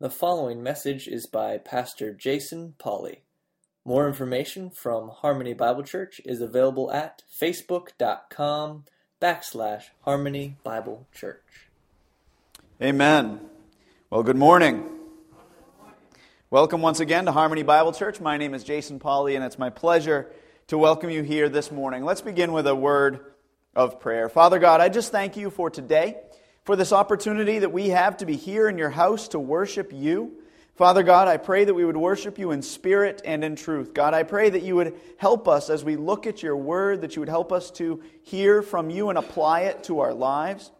The following message is by Pastor Jason Pauley. More information from Harmony Bible Church is available at facebook.com backslash Harmony Bible Church. Amen. Well, good morning. Welcome once again to Harmony Bible Church. My name is Jason Pauley, and it's my pleasure to welcome you here this morning. Let's begin with a word of prayer. Father God, I just thank you for today for this opportunity that we have to be here in your house to worship you. Father God, I pray that we would worship you in spirit and in truth. God, I pray that you would help us as we look at your word, that you would help us to hear from you and apply it to our lives.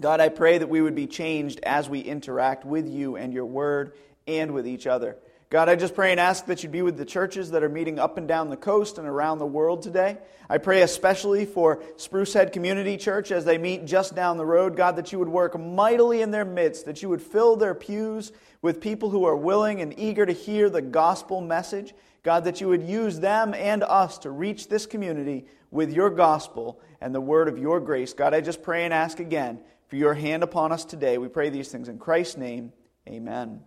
God, I pray that we would be changed as we interact with you and your word and with each other. God, I just pray and ask that you'd be with the churches that are meeting up and down the coast and around the world today. I pray especially for Sprucehead Community Church as they meet just down the road. God, that you would work mightily in their midst, that you would fill their pews with people who are willing and eager to hear the gospel message. God, that you would use them and us to reach this community with your gospel and the word of your grace. God, I just pray and ask again for your hand upon us today. We pray these things in Christ's name. Amen.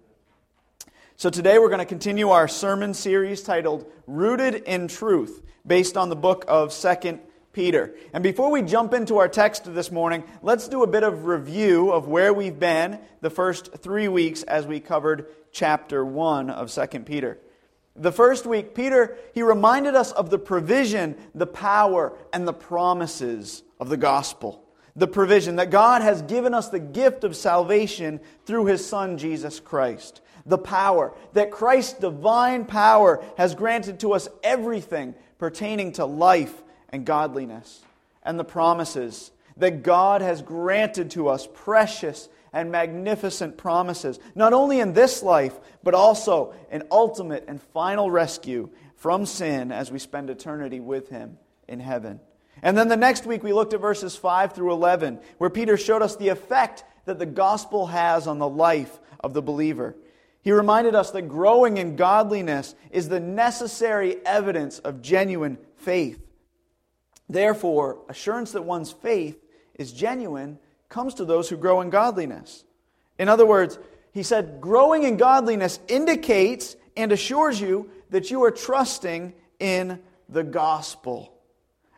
So today we're going to continue our sermon series titled Rooted in Truth, based on the book of 2 Peter. And before we jump into our text this morning, let's do a bit of review of where we've been the first three weeks as we covered chapter 1 of 2 Peter. The first week, Peter, he reminded us of the provision, the power, and the promises of the gospel. The provision that God has given us the gift of salvation through his Son, Jesus Christ the power, that Christ's divine power has granted to us everything pertaining to life and godliness, and the promises that God has granted to us precious and magnificent promises, not only in this life, but also an ultimate and final rescue from sin as we spend eternity with Him in heaven. And then the next week we looked at verses 5 through 11, where Peter showed us the effect that the gospel has on the life of the believer. He reminded us that growing in godliness is the necessary evidence of genuine faith. Therefore, assurance that one's faith is genuine comes to those who grow in godliness. In other words, he said, growing in godliness indicates and assures you that you are trusting in the gospel.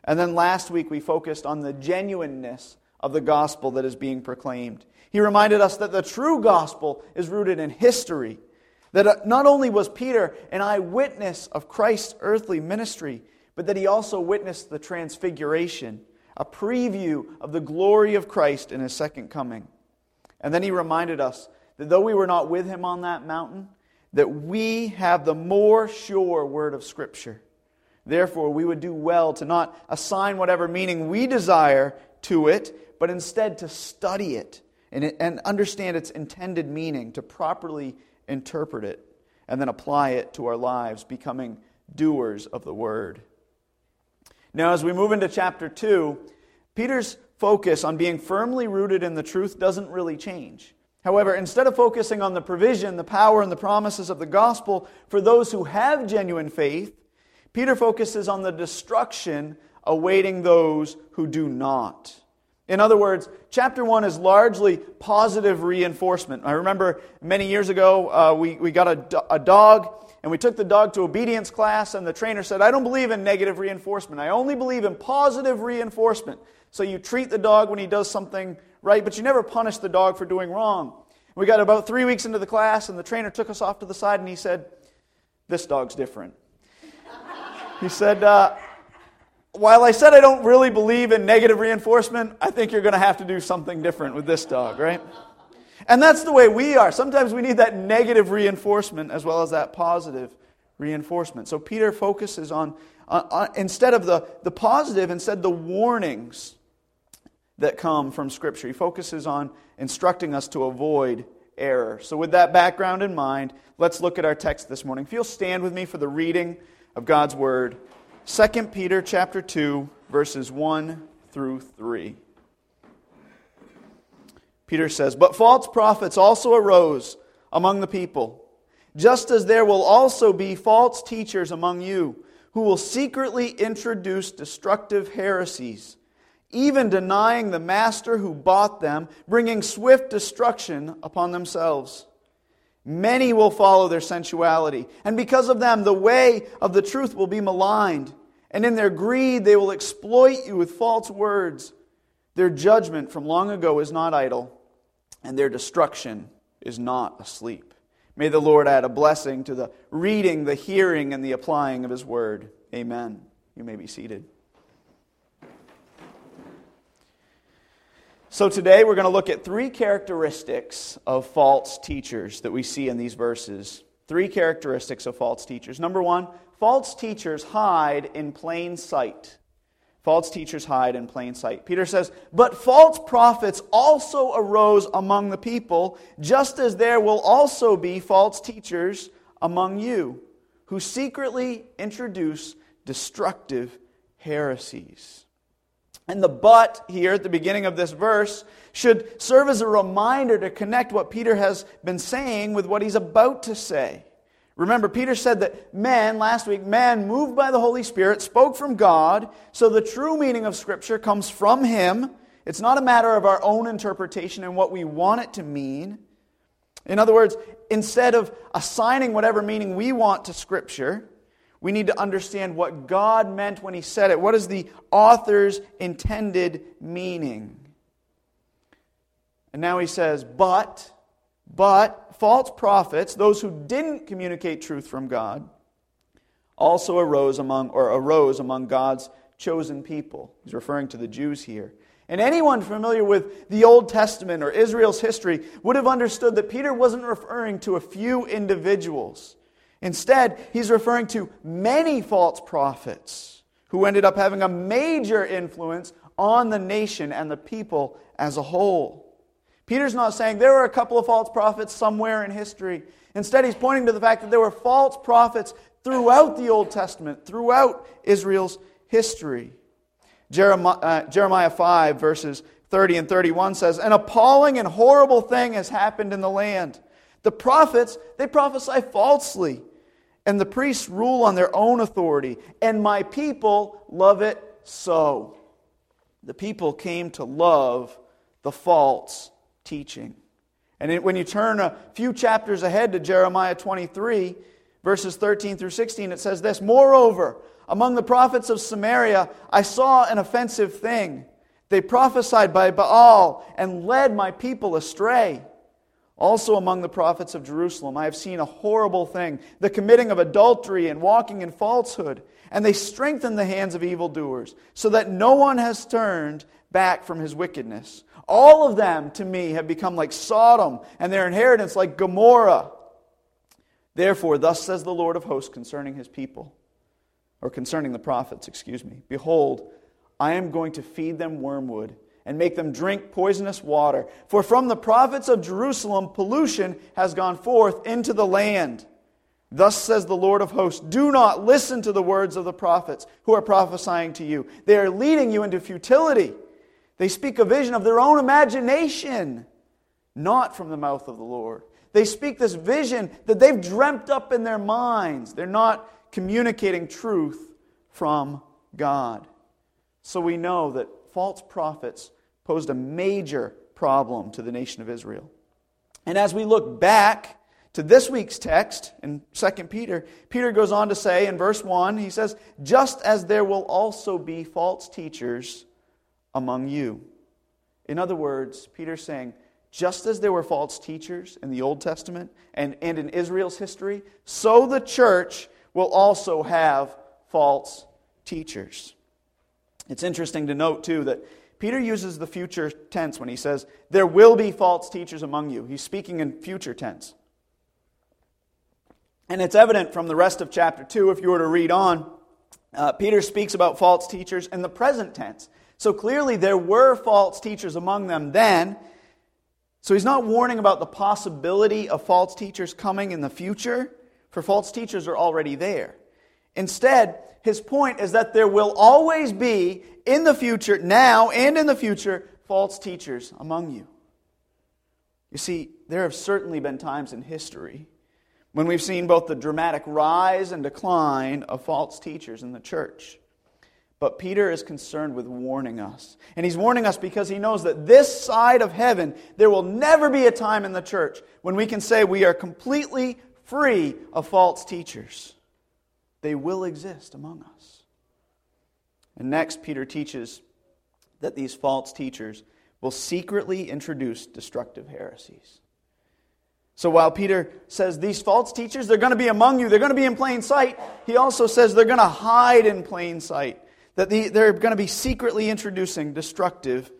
And then last week we focused on the genuineness of the gospel that is being proclaimed. He reminded us that the true gospel is rooted in history. That uh, not only was Peter an eyewitness of Christ's earthly ministry, but that he also witnessed the transfiguration, a preview of the glory of Christ in his second coming. And then he reminded us that though we were not with him on that mountain, that we have the more sure word of Scripture. Therefore, we would do well to not assign whatever meaning we desire to it, but instead to study it and, and understand its intended meaning, to properly interpret it, and then apply it to our lives, becoming doers of the word. Now, as we move into chapter 2, Peter's focus on being firmly rooted in the truth doesn't really change. However, instead of focusing on the provision, the power, and the promises of the gospel for those who have genuine faith, Peter focuses on the destruction awaiting those who do not. In other words, chapter 1 is largely positive reinforcement. I remember many years ago, uh, we, we got a, a dog, and we took the dog to obedience class, and the trainer said, I don't believe in negative reinforcement. I only believe in positive reinforcement. So you treat the dog when he does something right, but you never punish the dog for doing wrong. We got about three weeks into the class, and the trainer took us off to the side, and he said, This dog's different. he said, uh, while I said I don't really believe in negative reinforcement, I think you're going to have to do something different with this dog, right? And that's the way we are. Sometimes we need that negative reinforcement as well as that positive reinforcement. So Peter focuses on, instead of the, the positive, instead the warnings that come from Scripture. He focuses on instructing us to avoid error. So with that background in mind, let's look at our text this morning. If you'll stand with me for the reading of God's Word. 2 Peter chapter 2 verses 1 through 3. Peter says, "But false prophets also arose among the people, just as there will also be false teachers among you, who will secretly introduce destructive heresies, even denying the master who bought them, bringing swift destruction upon themselves." Many will follow their sensuality, and because of them, the way of the truth will be maligned. And in their greed, they will exploit you with false words. Their judgment from long ago is not idle, and their destruction is not asleep. May the Lord add a blessing to the reading, the hearing, and the applying of His word. Amen. You may be seated. So, today we're going to look at three characteristics of false teachers that we see in these verses. Three characteristics of false teachers. Number one, false teachers hide in plain sight. False teachers hide in plain sight. Peter says, But false prophets also arose among the people, just as there will also be false teachers among you, who secretly introduce destructive heresies. And the but here at the beginning of this verse should serve as a reminder to connect what Peter has been saying with what he's about to say. Remember, Peter said that men, last week, men moved by the Holy Spirit spoke from God, so the true meaning of Scripture comes from Him. It's not a matter of our own interpretation and what we want it to mean. In other words, instead of assigning whatever meaning we want to Scripture, we need to understand what God meant when He said it. What is the author's intended meaning? And now he says, but, but false prophets, those who didn't communicate truth from God, also arose among or arose among God's chosen people. He's referring to the Jews here. And anyone familiar with the Old Testament or Israel's history would have understood that Peter wasn't referring to a few individuals. Instead, he's referring to many false prophets who ended up having a major influence on the nation and the people as a whole. Peter's not saying there were a couple of false prophets somewhere in history. Instead, he's pointing to the fact that there were false prophets throughout the Old Testament, throughout Israel's history. Jeremiah, uh, Jeremiah 5, verses 30 and 31 says, An appalling and horrible thing has happened in the land. The prophets, they prophesy falsely, and the priests rule on their own authority, and my people love it so. The people came to love the false teaching. And it, when you turn a few chapters ahead to Jeremiah 23, verses 13 through 16, it says this Moreover, among the prophets of Samaria, I saw an offensive thing. They prophesied by Baal and led my people astray. Also, among the prophets of Jerusalem, I have seen a horrible thing the committing of adultery and walking in falsehood. And they strengthen the hands of evildoers, so that no one has turned back from his wickedness. All of them, to me, have become like Sodom, and their inheritance like Gomorrah. Therefore, thus says the Lord of hosts concerning his people, or concerning the prophets, excuse me Behold, I am going to feed them wormwood and make them drink poisonous water. For from the prophets of Jerusalem, pollution has gone forth into the land. Thus says the Lord of hosts Do not listen to the words of the prophets who are prophesying to you. They are leading you into futility. They speak a vision of their own imagination, not from the mouth of the Lord. They speak this vision that they've dreamt up in their minds. They're not communicating truth from God. So we know that false prophets posed a major problem to the nation of Israel. And as we look back to this week's text in 2 Peter, Peter goes on to say in verse 1, he says, Just as there will also be false teachers among you. In other words, Peter's saying, just as there were false teachers in the Old Testament and, and in Israel's history, so the church will also have false teachers. It's interesting to note, too, that Peter uses the future tense when he says, There will be false teachers among you. He's speaking in future tense. And it's evident from the rest of chapter 2, if you were to read on, uh, Peter speaks about false teachers in the present tense. So clearly, there were false teachers among them then. So he's not warning about the possibility of false teachers coming in the future, for false teachers are already there. Instead, his point is that there will always be, in the future, now and in the future, false teachers among you. You see, there have certainly been times in history when we've seen both the dramatic rise and decline of false teachers in the church. But Peter is concerned with warning us. And he's warning us because he knows that this side of heaven, there will never be a time in the church when we can say we are completely free of false teachers. They will exist among us. And next, Peter teaches that these false teachers will secretly introduce destructive heresies. So while Peter says these false teachers, they're going to be among you, they're going to be in plain sight, he also says they're going to hide in plain sight that the, they're going to be secretly introducing destructive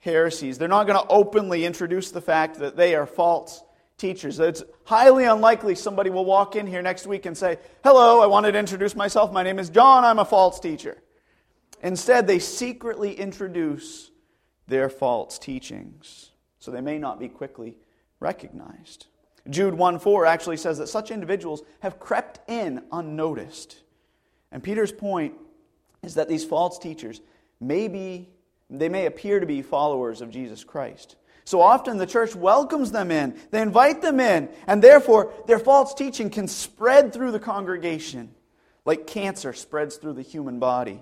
heresies. They're not going to openly introduce the fact that they are false teachers. It's highly unlikely somebody will walk in here next week and say, Hello, I wanted to introduce myself. My name is John. I'm a false teacher. Instead, they secretly introduce their false teachings, so they may not be quickly recognized. Jude 1 4 actually says that such individuals have crept in unnoticed. And Peter's point is that these false teachers may be, they may appear to be followers of Jesus Christ. So often the church welcomes them in, they invite them in, and therefore their false teaching can spread through the congregation like cancer spreads through the human body,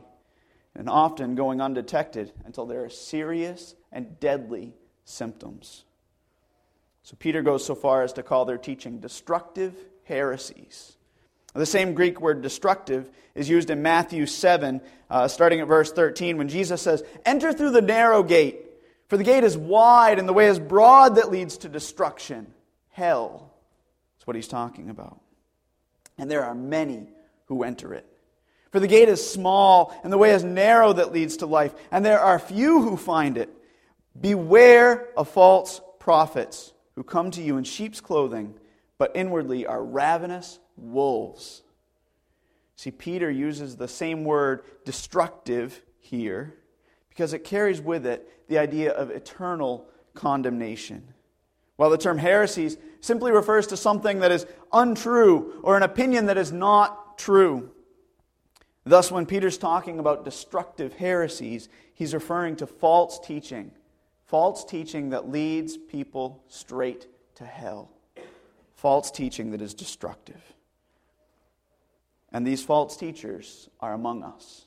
and often going undetected until there are serious and deadly symptoms. So Peter goes so far as to call their teaching destructive heresies. The same Greek word destructive is used in Matthew 7, uh, starting at verse 13, when Jesus says, Enter through the narrow gate, for the gate is wide and the way is broad that leads to destruction. Hell. That's what he's talking about. And there are many who enter it. For the gate is small and the way is narrow that leads to life, and there are few who find it. Beware of false prophets who come to you in sheep's clothing, but inwardly are ravenous wolves. See, Peter uses the same word destructive here because it carries with it the idea of eternal condemnation. While the term heresies simply refers to something that is untrue or an opinion that is not true. Thus, when Peter's talking about destructive heresies, he's referring to false teaching, false teaching that leads people straight to hell, false teaching that is destructive. And these false teachers are among us.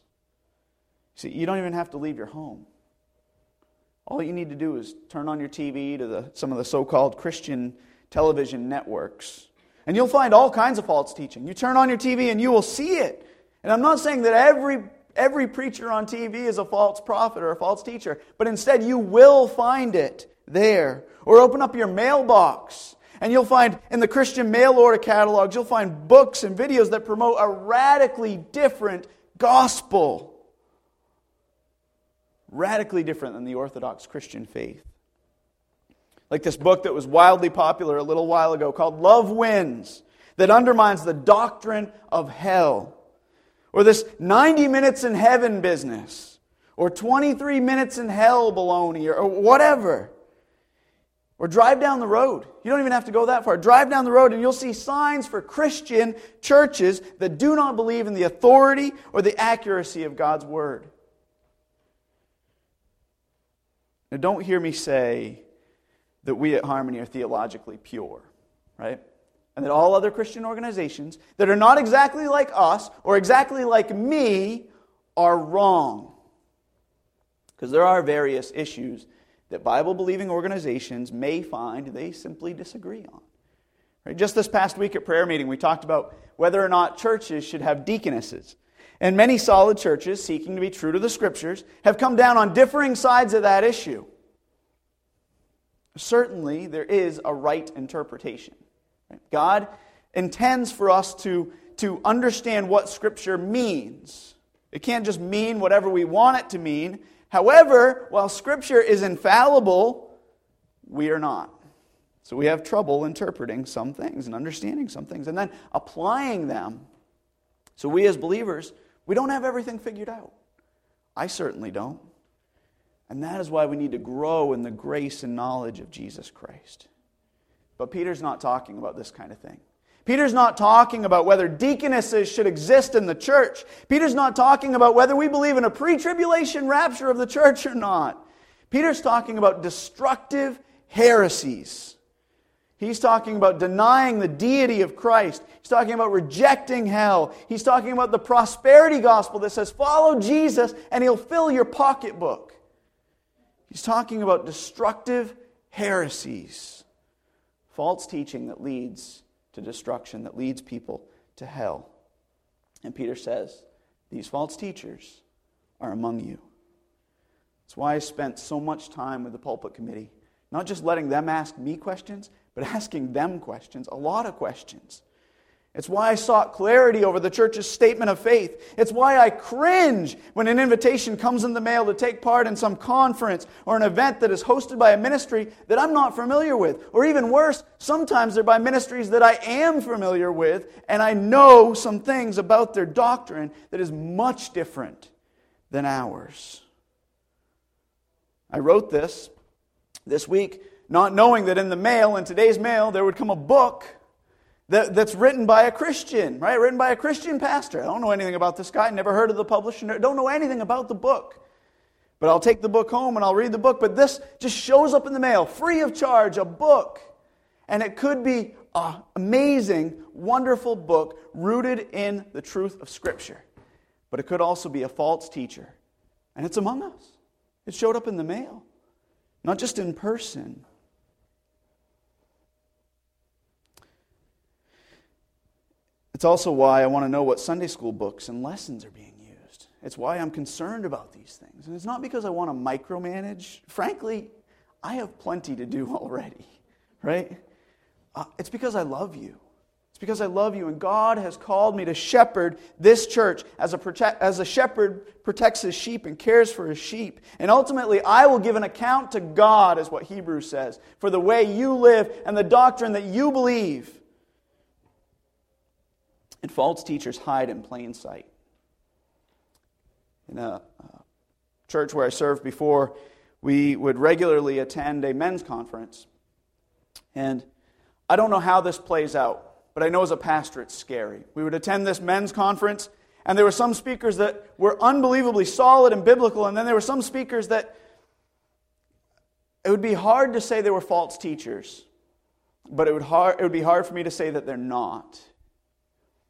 See, you don't even have to leave your home. All you need to do is turn on your TV to the, some of the so called Christian television networks, and you'll find all kinds of false teaching. You turn on your TV and you will see it. And I'm not saying that every, every preacher on TV is a false prophet or a false teacher, but instead you will find it there. Or open up your mailbox and you'll find in the Christian mail order catalogs, you'll find books and videos that promote a radically different gospel. Radically different than the Orthodox Christian faith. Like this book that was wildly popular a little while ago called Love Wins, that undermines the doctrine of hell. Or this 90 minutes in heaven business, or 23 minutes in hell baloney, or, whatever. Or drive down the road. You don't even have to go that far. Drive down the road and you'll see signs for Christian churches that do not believe in the authority or the accuracy of God's Word. Now, don't hear me say that we at Harmony are theologically pure, right? And that all other Christian organizations that are not exactly like us or exactly like me are wrong. Because there are various issues that Bible believing organizations may find they simply disagree on. Right? Just this past week at prayer meeting, we talked about whether or not churches should have deaconesses. And many solid churches, seeking to be true to the scriptures, have come down on differing sides of that issue. Certainly, there is a right interpretation. God intends for us to, to understand what Scripture means. It can't just mean whatever we want it to mean, However, while Scripture is infallible, we are not. So we have trouble interpreting some things and understanding some things and then applying them. So we as believers, we don't have everything figured out. I certainly don't. And that is why we need to grow in the grace and knowledge of Jesus Christ. But Peter's not talking about this kind of thing. Peter's not talking about whether deaconesses should exist in the church. Peter's not talking about whether we believe in a pre tribulation rapture of the church or not. Peter's talking about destructive heresies. He's talking about denying the deity of Christ. He's talking about rejecting hell. He's talking about the prosperity gospel that says, follow Jesus and he'll fill your pocketbook. He's talking about destructive heresies, false teaching that leads to destruction, that leads people to hell. And Peter says, These false teachers are among you. That's why I spent so much time with the pulpit committee, not just letting them ask me questions, but asking them questions, a lot of questions. It's why I sought clarity over the church's statement of faith. It's why I cringe when an invitation comes in the mail to take part in some conference or an event that is hosted by a ministry that I'm not familiar with. Or even worse, sometimes they're by ministries that I am familiar with and I know some things about their doctrine that is much different than ours. I wrote this this week not knowing that in the mail, in today's mail, there would come a book that, that's written by a Christian, right? Written by a Christian pastor. I don't know anything about this guy, never heard of the publisher, don't know anything about the book. But I'll take the book home and I'll read the book. But this just shows up in the mail, free of charge, a book. And it could be an amazing, wonderful book rooted in the truth of Scripture. But it could also be a false teacher. And it's among us. It showed up in the mail, not just in person. It's also why I want to know what Sunday school books and lessons are being used. It's why I'm concerned about these things. And it's not because I want to micromanage. Frankly, I have plenty to do already, right? Uh, it's because I love you. It's because I love you, and God has called me to shepherd this church as a, protect, as a shepherd protects his sheep and cares for his sheep. And ultimately, I will give an account to God, is what Hebrews says, for the way you live and the doctrine that you believe. And false teachers hide in plain sight. In a, a church where I served before, we would regularly attend a men's conference. And I don't know how this plays out, but I know as a pastor it's scary. We would attend this men's conference, and there were some speakers that were unbelievably solid and biblical, and then there were some speakers that it would be hard to say they were false teachers, but it would, hard, it would be hard for me to say that they're not.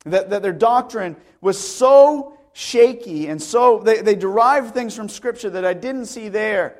That, that their doctrine was so shaky and so they, they derived things from Scripture that I didn't see there.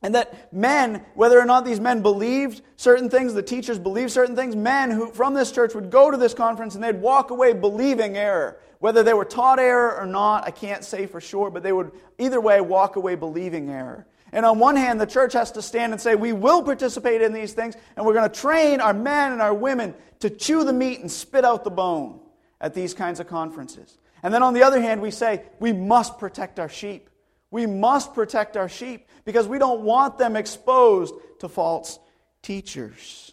And that men, whether or not these men believed certain things, the teachers believed certain things, men who from this church would go to this conference and they'd walk away believing error. Whether they were taught error or not, I can't say for sure, but they would either way walk away believing error. And on one hand, the church has to stand and say, we will participate in these things, and we're going to train our men and our women to chew the meat and spit out the bone at these kinds of conferences. And then on the other hand, we say we must protect our sheep. We must protect our sheep because we don't want them exposed to false teachers.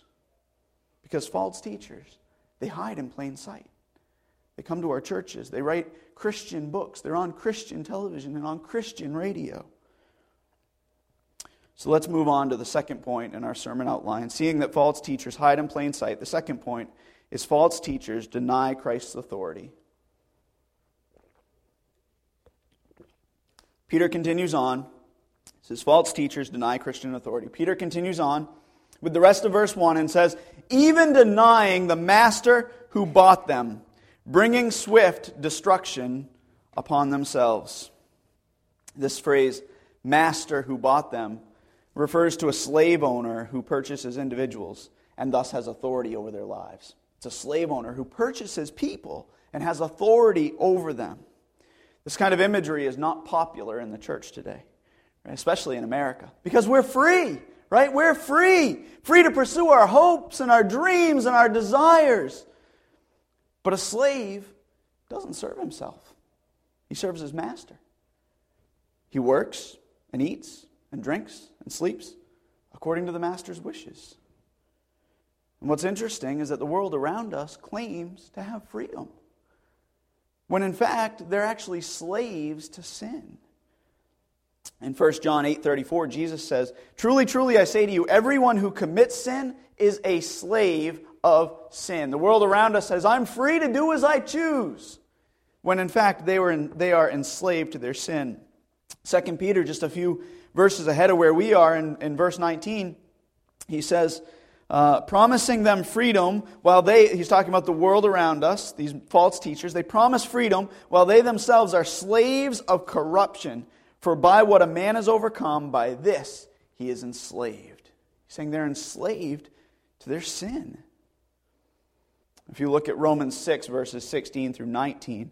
Because false teachers, they hide in plain sight. They come to our churches, they write Christian books, they're on Christian television and on Christian radio. So let's move on to the second point in our sermon outline. Seeing that false teachers hide in plain sight, the second point is false teachers deny Christ's authority. Peter continues on. Says, False teachers deny Christian authority. Peter continues on with the rest of verse 1 and says, Even denying the master who bought them, bringing swift destruction upon themselves. This phrase, master who bought them, refers to a slave owner who purchases individuals and thus has authority over their lives. It's a slave owner who purchases people and has authority over them. This kind of imagery is not popular in the church today, right? especially in America, because we're free, right? We're free, free to pursue our hopes and our dreams and our desires. But a slave doesn't serve himself, he serves his master. He works and eats and drinks and sleeps according to the master's wishes. And what's interesting is that the world around us claims to have freedom, when in fact they're actually slaves to sin. In 1 John 8:34 Jesus says, "Truly, truly I say to you, everyone who commits sin is a slave of sin." The world around us says, "I'm free to do as I choose," when in fact they, were in, they are enslaved to their sin. 2 Peter, just a few verses ahead of where we are in, in verse 19, he says, uh, promising them freedom while they, he's talking about the world around us, these false teachers, they promise freedom while they themselves are slaves of corruption. For by what a man is overcome, by this he is enslaved. He's saying they're enslaved to their sin. If you look at Romans 6, verses 16 through 19,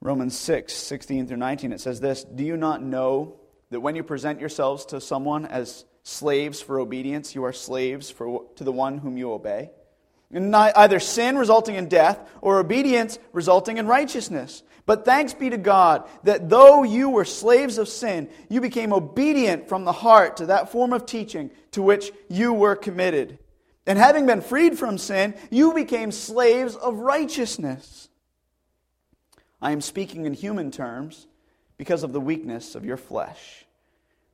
Romans 6, 16 through 19, it says this Do you not know that when you present yourselves to someone as slaves for obedience, you are slaves for, to the one whom you obey? And either sin resulting in death or obedience resulting in righteousness. But thanks be to God that though you were slaves of sin, you became obedient from the heart to that form of teaching to which you were committed. And having been freed from sin, you became slaves of righteousness. I am speaking in human terms because of the weakness of your flesh.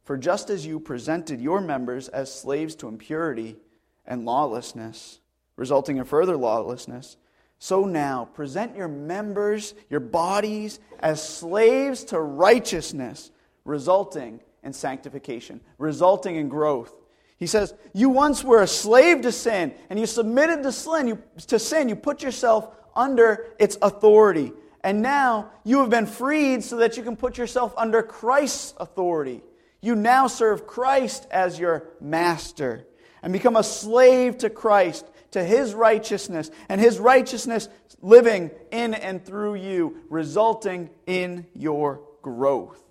For just as you presented your members as slaves to impurity and lawlessness, resulting in further lawlessness, so now present your members, your bodies, as slaves to righteousness, resulting in sanctification, resulting in growth. He says, You once were a slave to sin, and you submitted to sin. You, to sin. you put yourself under its authority. And now you have been freed so that you can put yourself under Christ's authority. You now serve Christ as your master and become a slave to Christ, to his righteousness, and his righteousness living in and through you, resulting in your growth,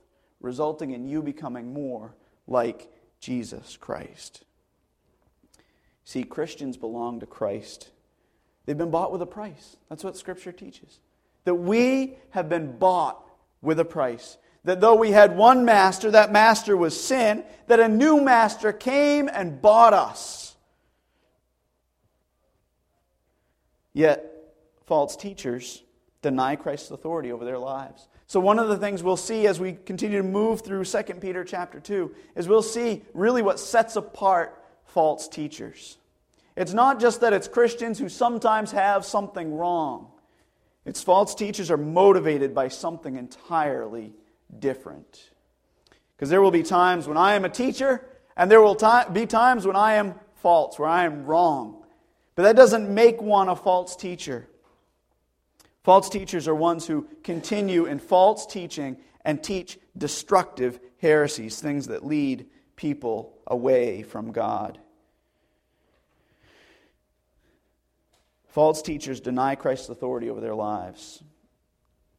resulting in you becoming more like Jesus Christ. See, Christians belong to Christ. They've been bought with a price. That's what Scripture teaches. That we have been bought with a price. That though we had one master, that master was sin, that a new master came and bought us. Yet, false teachers deny Christ's authority over their lives. So one of the things we'll see as we continue to move through 2 Peter chapter 2 is we'll see really what sets apart false teachers. It's not just that it's Christians who sometimes have something wrong. It's false teachers are motivated by something entirely different. Because there will be times when I am a teacher, and there will be times when I am false, where I am wrong. But that doesn't make one a false teacher. False teachers are ones who continue in false teaching and teach destructive heresies, things that lead people away from God. False teachers deny Christ's authority over their lives.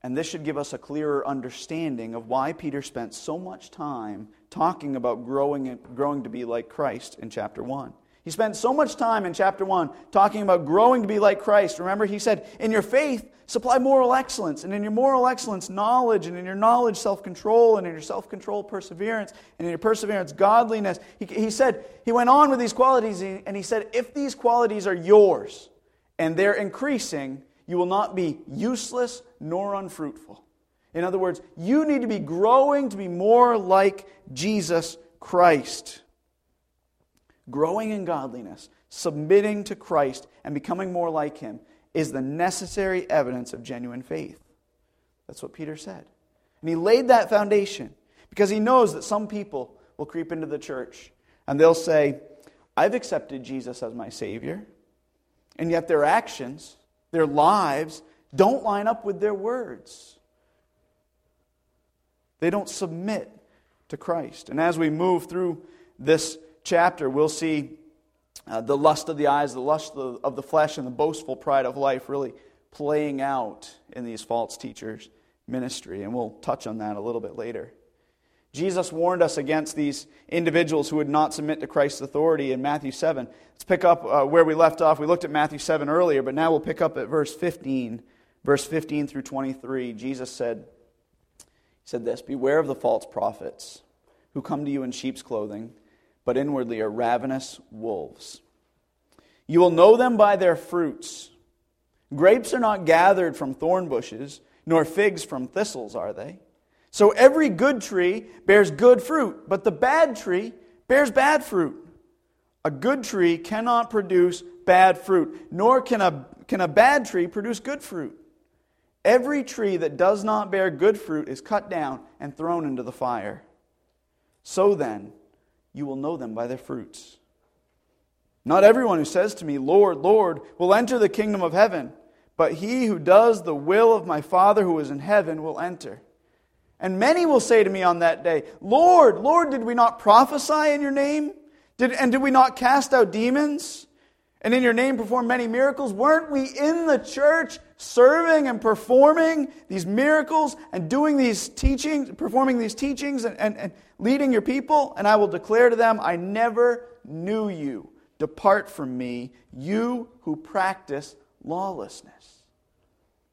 And this should give us a clearer understanding of why Peter spent so much time talking about growing, growing to be like Christ in chapter 1. He spent so much time in chapter 1 talking about growing to be like Christ. Remember, he said, In your faith, supply moral excellence, and in your moral excellence, knowledge, and in your knowledge, self control, and in your self control, perseverance, and in your perseverance, godliness. He, he said, He went on with these qualities, and he said, If these qualities are yours and they're increasing, you will not be useless nor unfruitful. In other words, you need to be growing to be more like Jesus Christ growing in godliness, submitting to Christ, and becoming more like Him is the necessary evidence of genuine faith. That's what Peter said. And he laid that foundation because he knows that some people will creep into the church and they'll say, I've accepted Jesus as my Savior. And yet their actions, their lives, don't line up with their words. They don't submit to Christ. And as we move through this chapter, we'll see uh, the lust of the eyes, the lust of the, of the flesh, and the boastful pride of life really playing out in these false teachers' ministry. And we'll touch on that a little bit later. Jesus warned us against these individuals who would not submit to Christ's authority in Matthew 7. Let's pick up uh, where we left off. We looked at Matthew 7 earlier, but now we'll pick up at verse 15. Verse 15 through 23, Jesus said, He said this Beware of the false prophets who come to you in sheep's clothing but inwardly are ravenous wolves. You will know them by their fruits. Grapes are not gathered from thorn bushes, nor figs from thistles, are they? So every good tree bears good fruit, but the bad tree bears bad fruit. A good tree cannot produce bad fruit, nor can a, can a bad tree produce good fruit. Every tree that does not bear good fruit is cut down and thrown into the fire. So then, you will know them by their fruits. Not everyone who says to me, Lord, Lord, will enter the kingdom of heaven, but he who does the will of my Father who is in heaven will enter. And many will say to me on that day, Lord, Lord, did we not prophesy in your name? Did, and did we not cast out demons? And in your name perform many miracles? Weren't we in the church serving and performing these miracles and doing these teachings, performing these teachings and, and, and leading your people? And I will declare to them, I never knew you. Depart from me, you who practice lawlessness.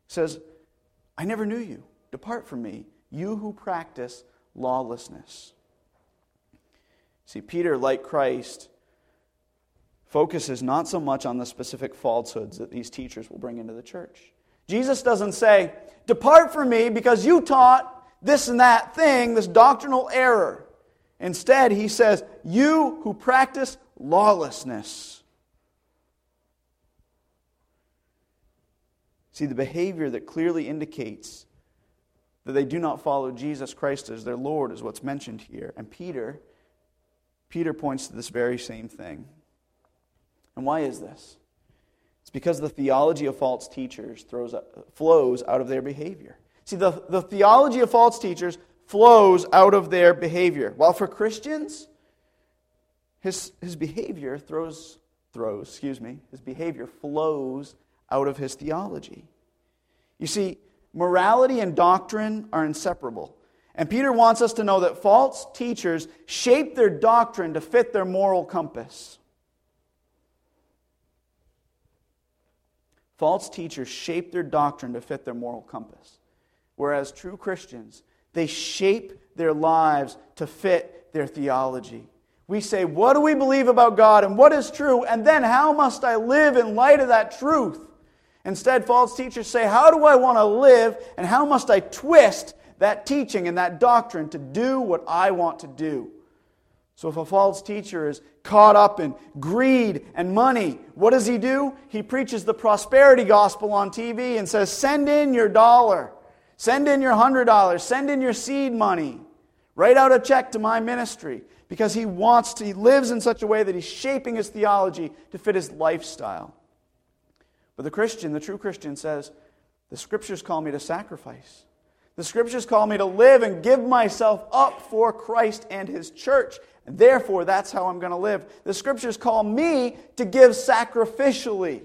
Says, I never knew you. Depart from me, you who practice lawlessness. See, Peter, like Christ, focuses not so much on the specific falsehoods that these teachers will bring into the church. Jesus doesn't say, Depart from me because you taught this and that thing, this doctrinal error. Instead, he says, You who practice lawlessness. See, the behavior that clearly indicates that they do not follow Jesus Christ as their Lord is what's mentioned here. And Peter, Peter points to this very same thing. And why is this? It's because the theology of false teachers throws, flows out of their behavior. See, the, the theology of false teachers flows out of their behavior. While for Christians, his, his behavior throws, throws, excuse me, his behavior flows out of his theology. You see, morality and doctrine are inseparable. And Peter wants us to know that false teachers shape their doctrine to fit their moral compass. False teachers shape their doctrine to fit their moral compass. Whereas true Christians, they shape their lives to fit their theology. We say, What do we believe about God and what is true? And then, how must I live in light of that truth? Instead, false teachers say, How do I want to live and how must I twist that teaching and that doctrine to do what I want to do? So, if a false teacher is caught up in greed and money, what does he do? He preaches the prosperity gospel on TV and says, Send in your dollar, send in your hundred dollars, send in your seed money, write out a check to my ministry because he wants to, he lives in such a way that he's shaping his theology to fit his lifestyle. But the Christian, the true Christian, says, The scriptures call me to sacrifice. The scriptures call me to live and give myself up for Christ and his church. And therefore, that's how I'm going to live. The scriptures call me to give sacrificially.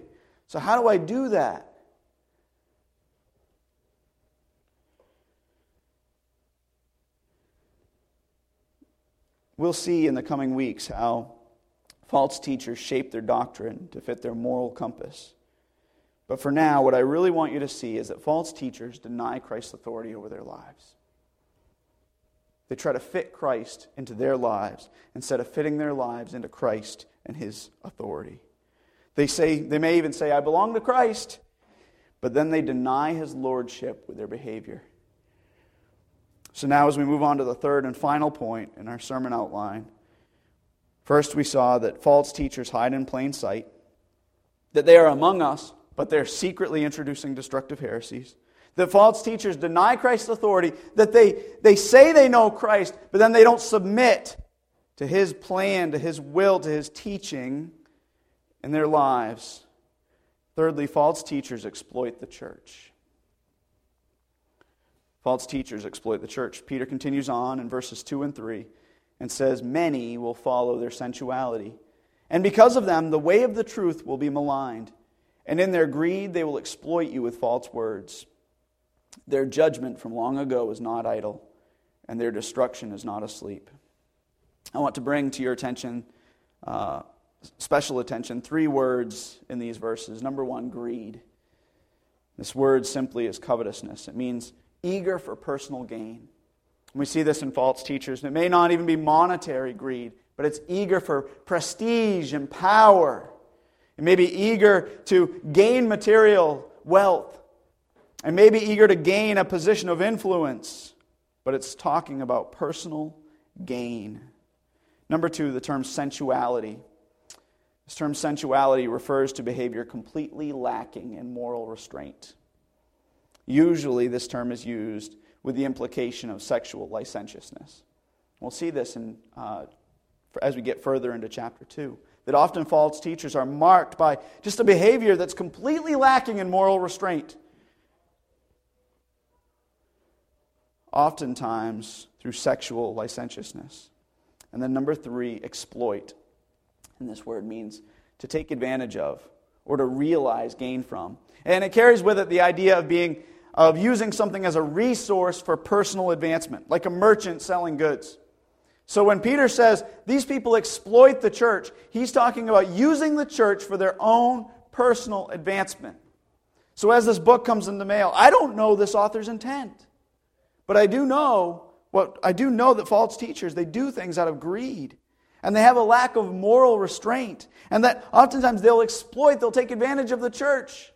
So, how do I do that? We'll see in the coming weeks how false teachers shape their doctrine to fit their moral compass. But for now, what I really want you to see is that false teachers deny Christ's authority over their lives. They try to fit Christ into their lives instead of fitting their lives into Christ and his authority. They say they may even say I belong to Christ, but then they deny his lordship with their behavior. So now, as we move on to the third and final point in our sermon outline, first we saw that false teachers hide in plain sight, that they are among us, but they're secretly introducing destructive heresies. That false teachers deny Christ's authority, that they, they say they know Christ, but then they don't submit to his plan, to his will, to his teaching in their lives. Thirdly, false teachers exploit the church. False teachers exploit the church. Peter continues on in verses 2 and 3 and says, Many will follow their sensuality. And because of them, the way of the truth will be maligned. And in their greed, they will exploit you with false words. Their judgment from long ago is not idle, and their destruction is not asleep. I want to bring to your attention, uh, special attention, three words in these verses. Number one, greed. This word simply is covetousness. It means eager for personal gain. We see this in false teachers. It may not even be monetary greed, but it's eager for prestige and power. It may be eager to gain material wealth. and may be eager to gain a position of influence, but it's talking about personal gain. Number two, the term sensuality. This term sensuality refers to behavior completely lacking in moral restraint. Usually, this term is used with the implication of sexual licentiousness. We'll see this in, uh, as we get further into chapter 2. That often false teachers are marked by just a behavior that's completely lacking in moral restraint. Oftentimes through sexual licentiousness. And then number three, exploit. And this word means to take advantage of or to realize gain from. And it carries with it the idea of being of using something as a resource for personal advancement, like a merchant selling goods. So when Peter says these people exploit the church, he's talking about using the church for their own personal advancement. So as this book comes in the mail, I don't know this author's intent. But I do know what I do know that false teachers, they do things out of greed. And they have a lack of moral restraint. And that oftentimes they'll exploit, they'll take advantage of the church.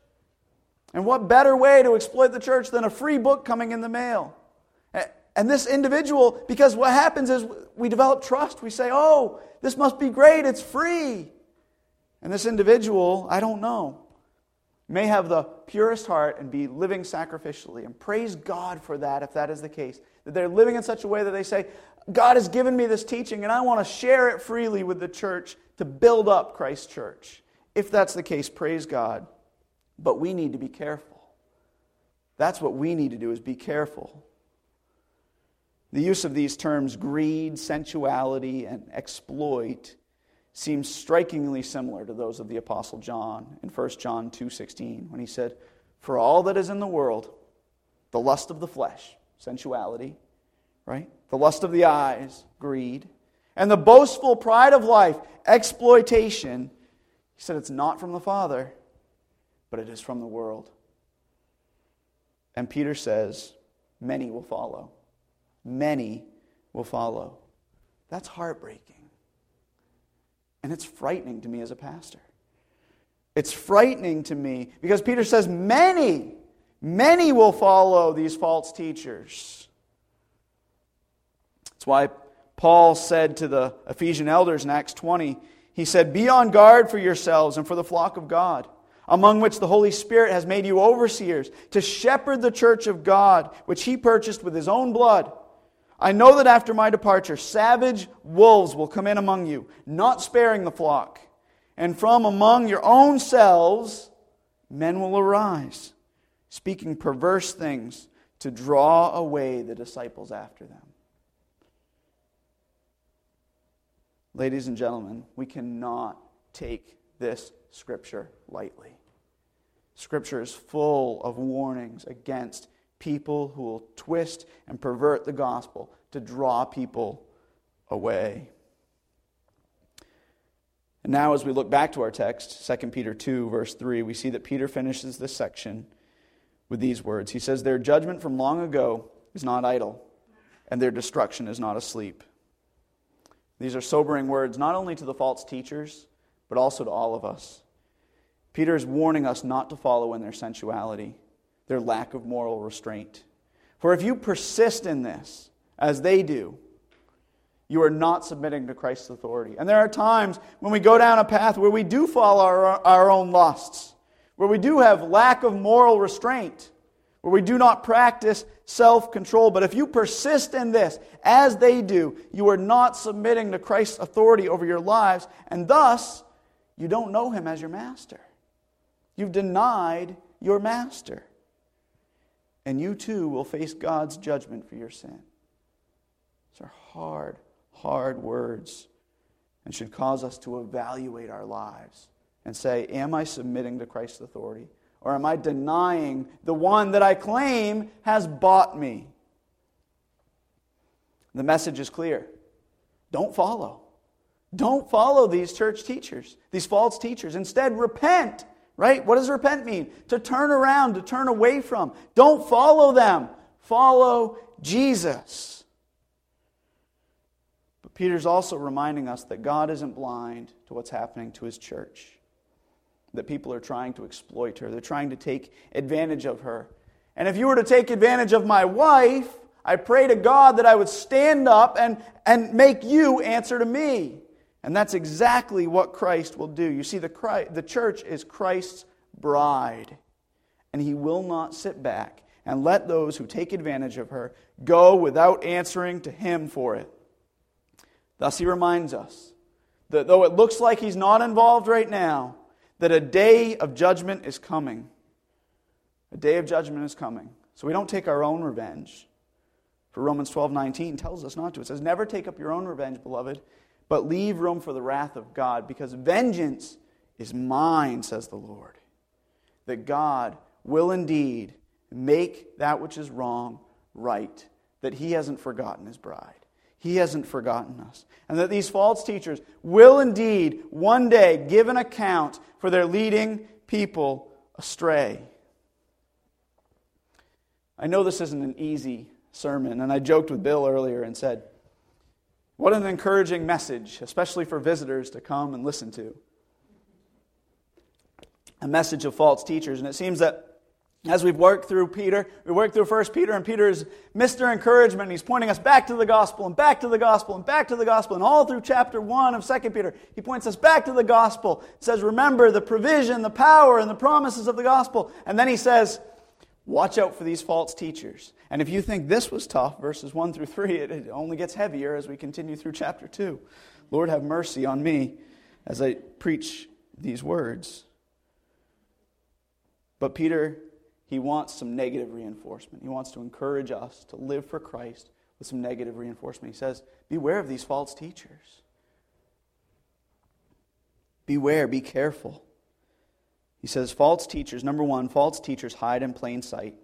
And what better way to exploit the church than a free book coming in the mail? And this individual, because what happens is we develop trust. We say, oh, this must be great, it's free. And this individual, I don't know, may have the purest heart and be living sacrificially. And praise God for that if that is the case. That they're living in such a way that they say, God has given me this teaching and I want to share it freely with the church to build up Christ's church. If that's the case, praise God. But we need to be careful. That's what we need to do is be careful. The use of these terms greed, sensuality, and exploit seems strikingly similar to those of the apostle John in 1 John 2:16 when he said, "For all that is in the world, the lust of the flesh, sensuality, right? The lust of the eyes, greed, and the boastful pride of life, exploitation." He said it's not from the Father, but it is from the world. And Peter says, many will follow many will follow. That's heartbreaking. And it's frightening to me as a pastor. It's frightening to me because Peter says, many, many will follow these false teachers. That's why Paul said to the Ephesian elders in Acts 20, he said, Be on guard for yourselves and for the flock of God, among which the Holy Spirit has made you overseers, to shepherd the church of God, which he purchased with his own blood. I know that after my departure, savage wolves will come in among you, not sparing the flock. And from among your own selves, men will arise, speaking perverse things to draw away the disciples after them. Ladies and gentlemen, we cannot take this scripture lightly. Scripture is full of warnings against people who will twist and pervert the gospel to draw people away. And now, as we look back to our text, 2 Peter 2, verse 3, we see that Peter finishes this section with these words. He says, Their judgment from long ago is not idle, and their destruction is not asleep. These are sobering words, not only to the false teachers, but also to all of us. Peter is warning us not to follow in their sensuality their lack of moral restraint. For if you persist in this, as they do, you are not submitting to Christ's authority. And there are times when we go down a path where we do follow our, our own lusts, where we do have lack of moral restraint, where we do not practice self control. But if you persist in this, as they do, you are not submitting to Christ's authority over your lives, and thus you don't know Him as your master. You've denied your master and you too will face God's judgment for your sin. These are hard, hard words and should cause us to evaluate our lives and say, Am I submitting to Christ's authority? Or am I denying the one that I claim has bought me? The message is clear. Don't follow. Don't follow these church teachers, these false teachers. Instead, repent Right? What does repent mean? To turn around, to turn away from. Don't follow them. Follow Jesus. But Peter's also reminding us that God isn't blind to what's happening to his church. That people are trying to exploit her, they're trying to take advantage of her. And if you were to take advantage of my wife, I pray to God that I would stand up and, and make you answer to me. And that's exactly what Christ will do. You see, the, Christ, the church is Christ's bride, and he will not sit back and let those who take advantage of her go without answering to him for it. Thus, he reminds us that though it looks like he's not involved right now, that a day of judgment is coming. A day of judgment is coming. So we don't take our own revenge. For Romans 12 19 tells us not to. It says, Never take up your own revenge, beloved, but leave room for the wrath of God, because vengeance is mine, says the Lord. That God will indeed make that which is wrong right, that He hasn't forgotten His bride. He hasn't forgotten us. And that these false teachers will indeed one day give an account for their leading people astray. I know this isn't an easy sermon, and I joked with Bill earlier and said, What an encouraging message, especially for visitors to come and listen to. A message of false teachers. And it seems that as we've worked through Peter, we worked through First Peter, and Peter is Mr. Encouragement. He's pointing us back to the gospel and back to the gospel and back to the gospel. And all through chapter 1 of Second Peter, he points us back to the gospel. Says, Remember the provision, the power, and the promises of the gospel. And then he says, Watch out for these false teachers. And if you think this was tough, verses 1 through 3, it, only gets heavier as we continue through chapter 2. Lord, have mercy on me as I preach these words. But Peter he wants some negative reinforcement. He wants to encourage us to live for Christ with some negative reinforcement. He says, Beware of these false teachers. Beware, be careful. He says, False teachers, number one, false teachers hide in plain sight.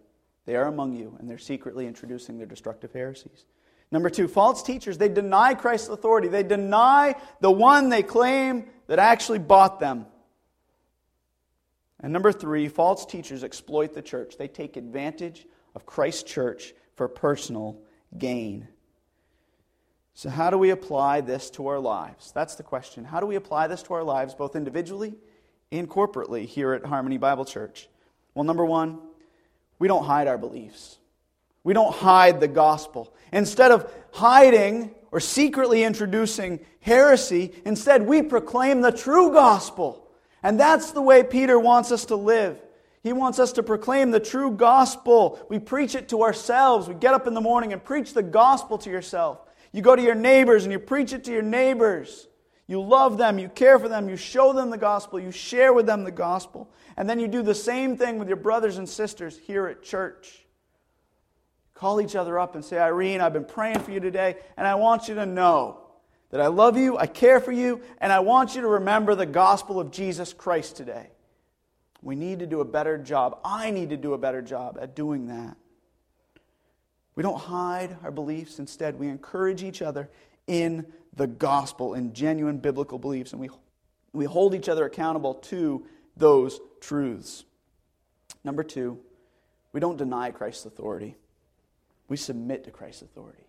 They are among you, and they're secretly introducing their destructive heresies. Number two, false teachers, they deny Christ's authority. They deny the one they claim that actually bought them. And number three, false teachers exploit the church. They take advantage of Christ's church for personal gain. So, how do we apply this to our lives? That's the question. How do we apply this to our lives, both individually and corporately here at Harmony Bible Church? Well, number one, we don't hide our beliefs. We don't hide the gospel. Instead of hiding or secretly introducing heresy, instead we proclaim the true gospel. And that's the way Peter wants us to live. He wants us to proclaim the true gospel. We preach it to ourselves. We get up in the morning and preach the gospel to yourself. You go to your neighbors and you preach it to your neighbors. You love them, you care for them, you show them the gospel, you share with them the gospel. And then you do the same thing with your brothers and sisters here at church. Call each other up and say, Irene, I've been praying for you today, and I want you to know that I love you, I care for you, and I want you to remember the gospel of Jesus Christ today. We need to do a better job. I need to do a better job at doing that. We don't hide our beliefs. Instead, we encourage each other in the gospel, in genuine biblical beliefs, and we, we hold each other accountable to those truths. Number two, we don't deny Christ's authority, we submit to Christ's authority.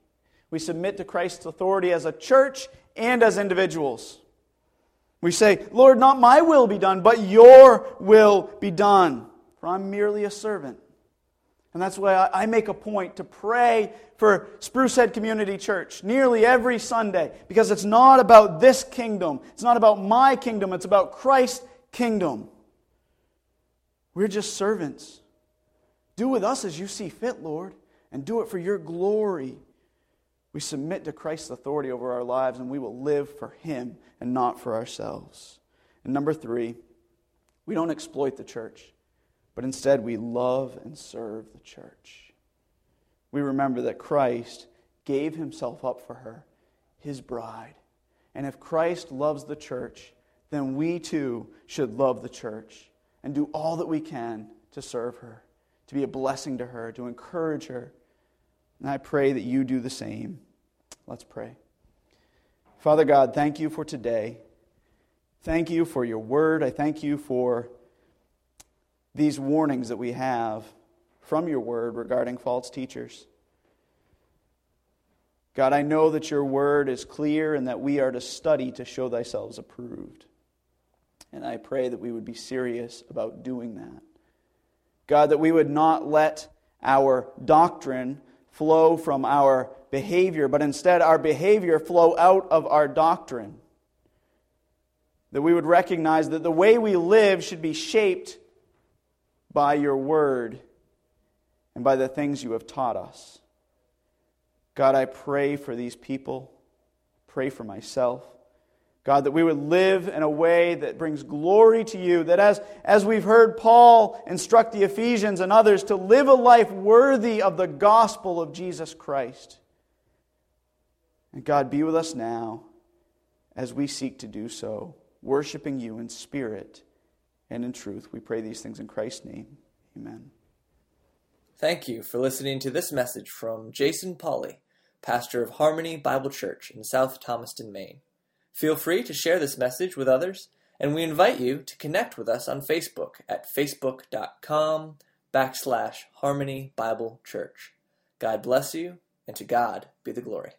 We submit to Christ's authority as a church and as individuals. We say, Lord, not my will be done, but your will be done. For I'm merely a servant. And that's why I make a point to pray for Sprucehead Community Church nearly every Sunday, because it's not about this kingdom. It's not about my kingdom. It's about Christ's kingdom. We're just servants. Do with us as you see fit, Lord, and do it for your glory. We submit to Christ's authority over our lives and we will live for Him and not for ourselves. And number three, we don't exploit the church, but instead we love and serve the church. We remember that Christ gave Himself up for her, His bride. And if Christ loves the church, then we too should love the church and do all that we can to serve her, to be a blessing to her, to encourage her. And I pray that you do the same. Let's pray. Father God, thank you for today. Thank you for your word. I thank you for these warnings that we have from your word regarding false teachers. God, I know that your word is clear and that we are to study to show thyself approved. And I pray that we would be serious about doing that. God, that we would not let our doctrine flow from our behavior, but instead our behavior flow out of our doctrine. That we would recognize that the way we live should be shaped by your word and by the things you have taught us. God, I pray for these people, pray for myself. God, that we would live in a way that brings glory to you, that as, as we've heard Paul instruct the Ephesians and others to live a life worthy of the gospel of Jesus Christ. And God, be with us now as we seek to do so, worshiping you in spirit and in truth. We pray these things in Christ's name. Amen. Thank you for listening to this message from Jason Pauley, pastor of Harmony Bible Church in South Thomaston, Maine. Feel free to share this message with others, and we invite you to connect with us on Facebook at facebook.com backslash Harmony Bible Church. God bless you, and to God be the glory.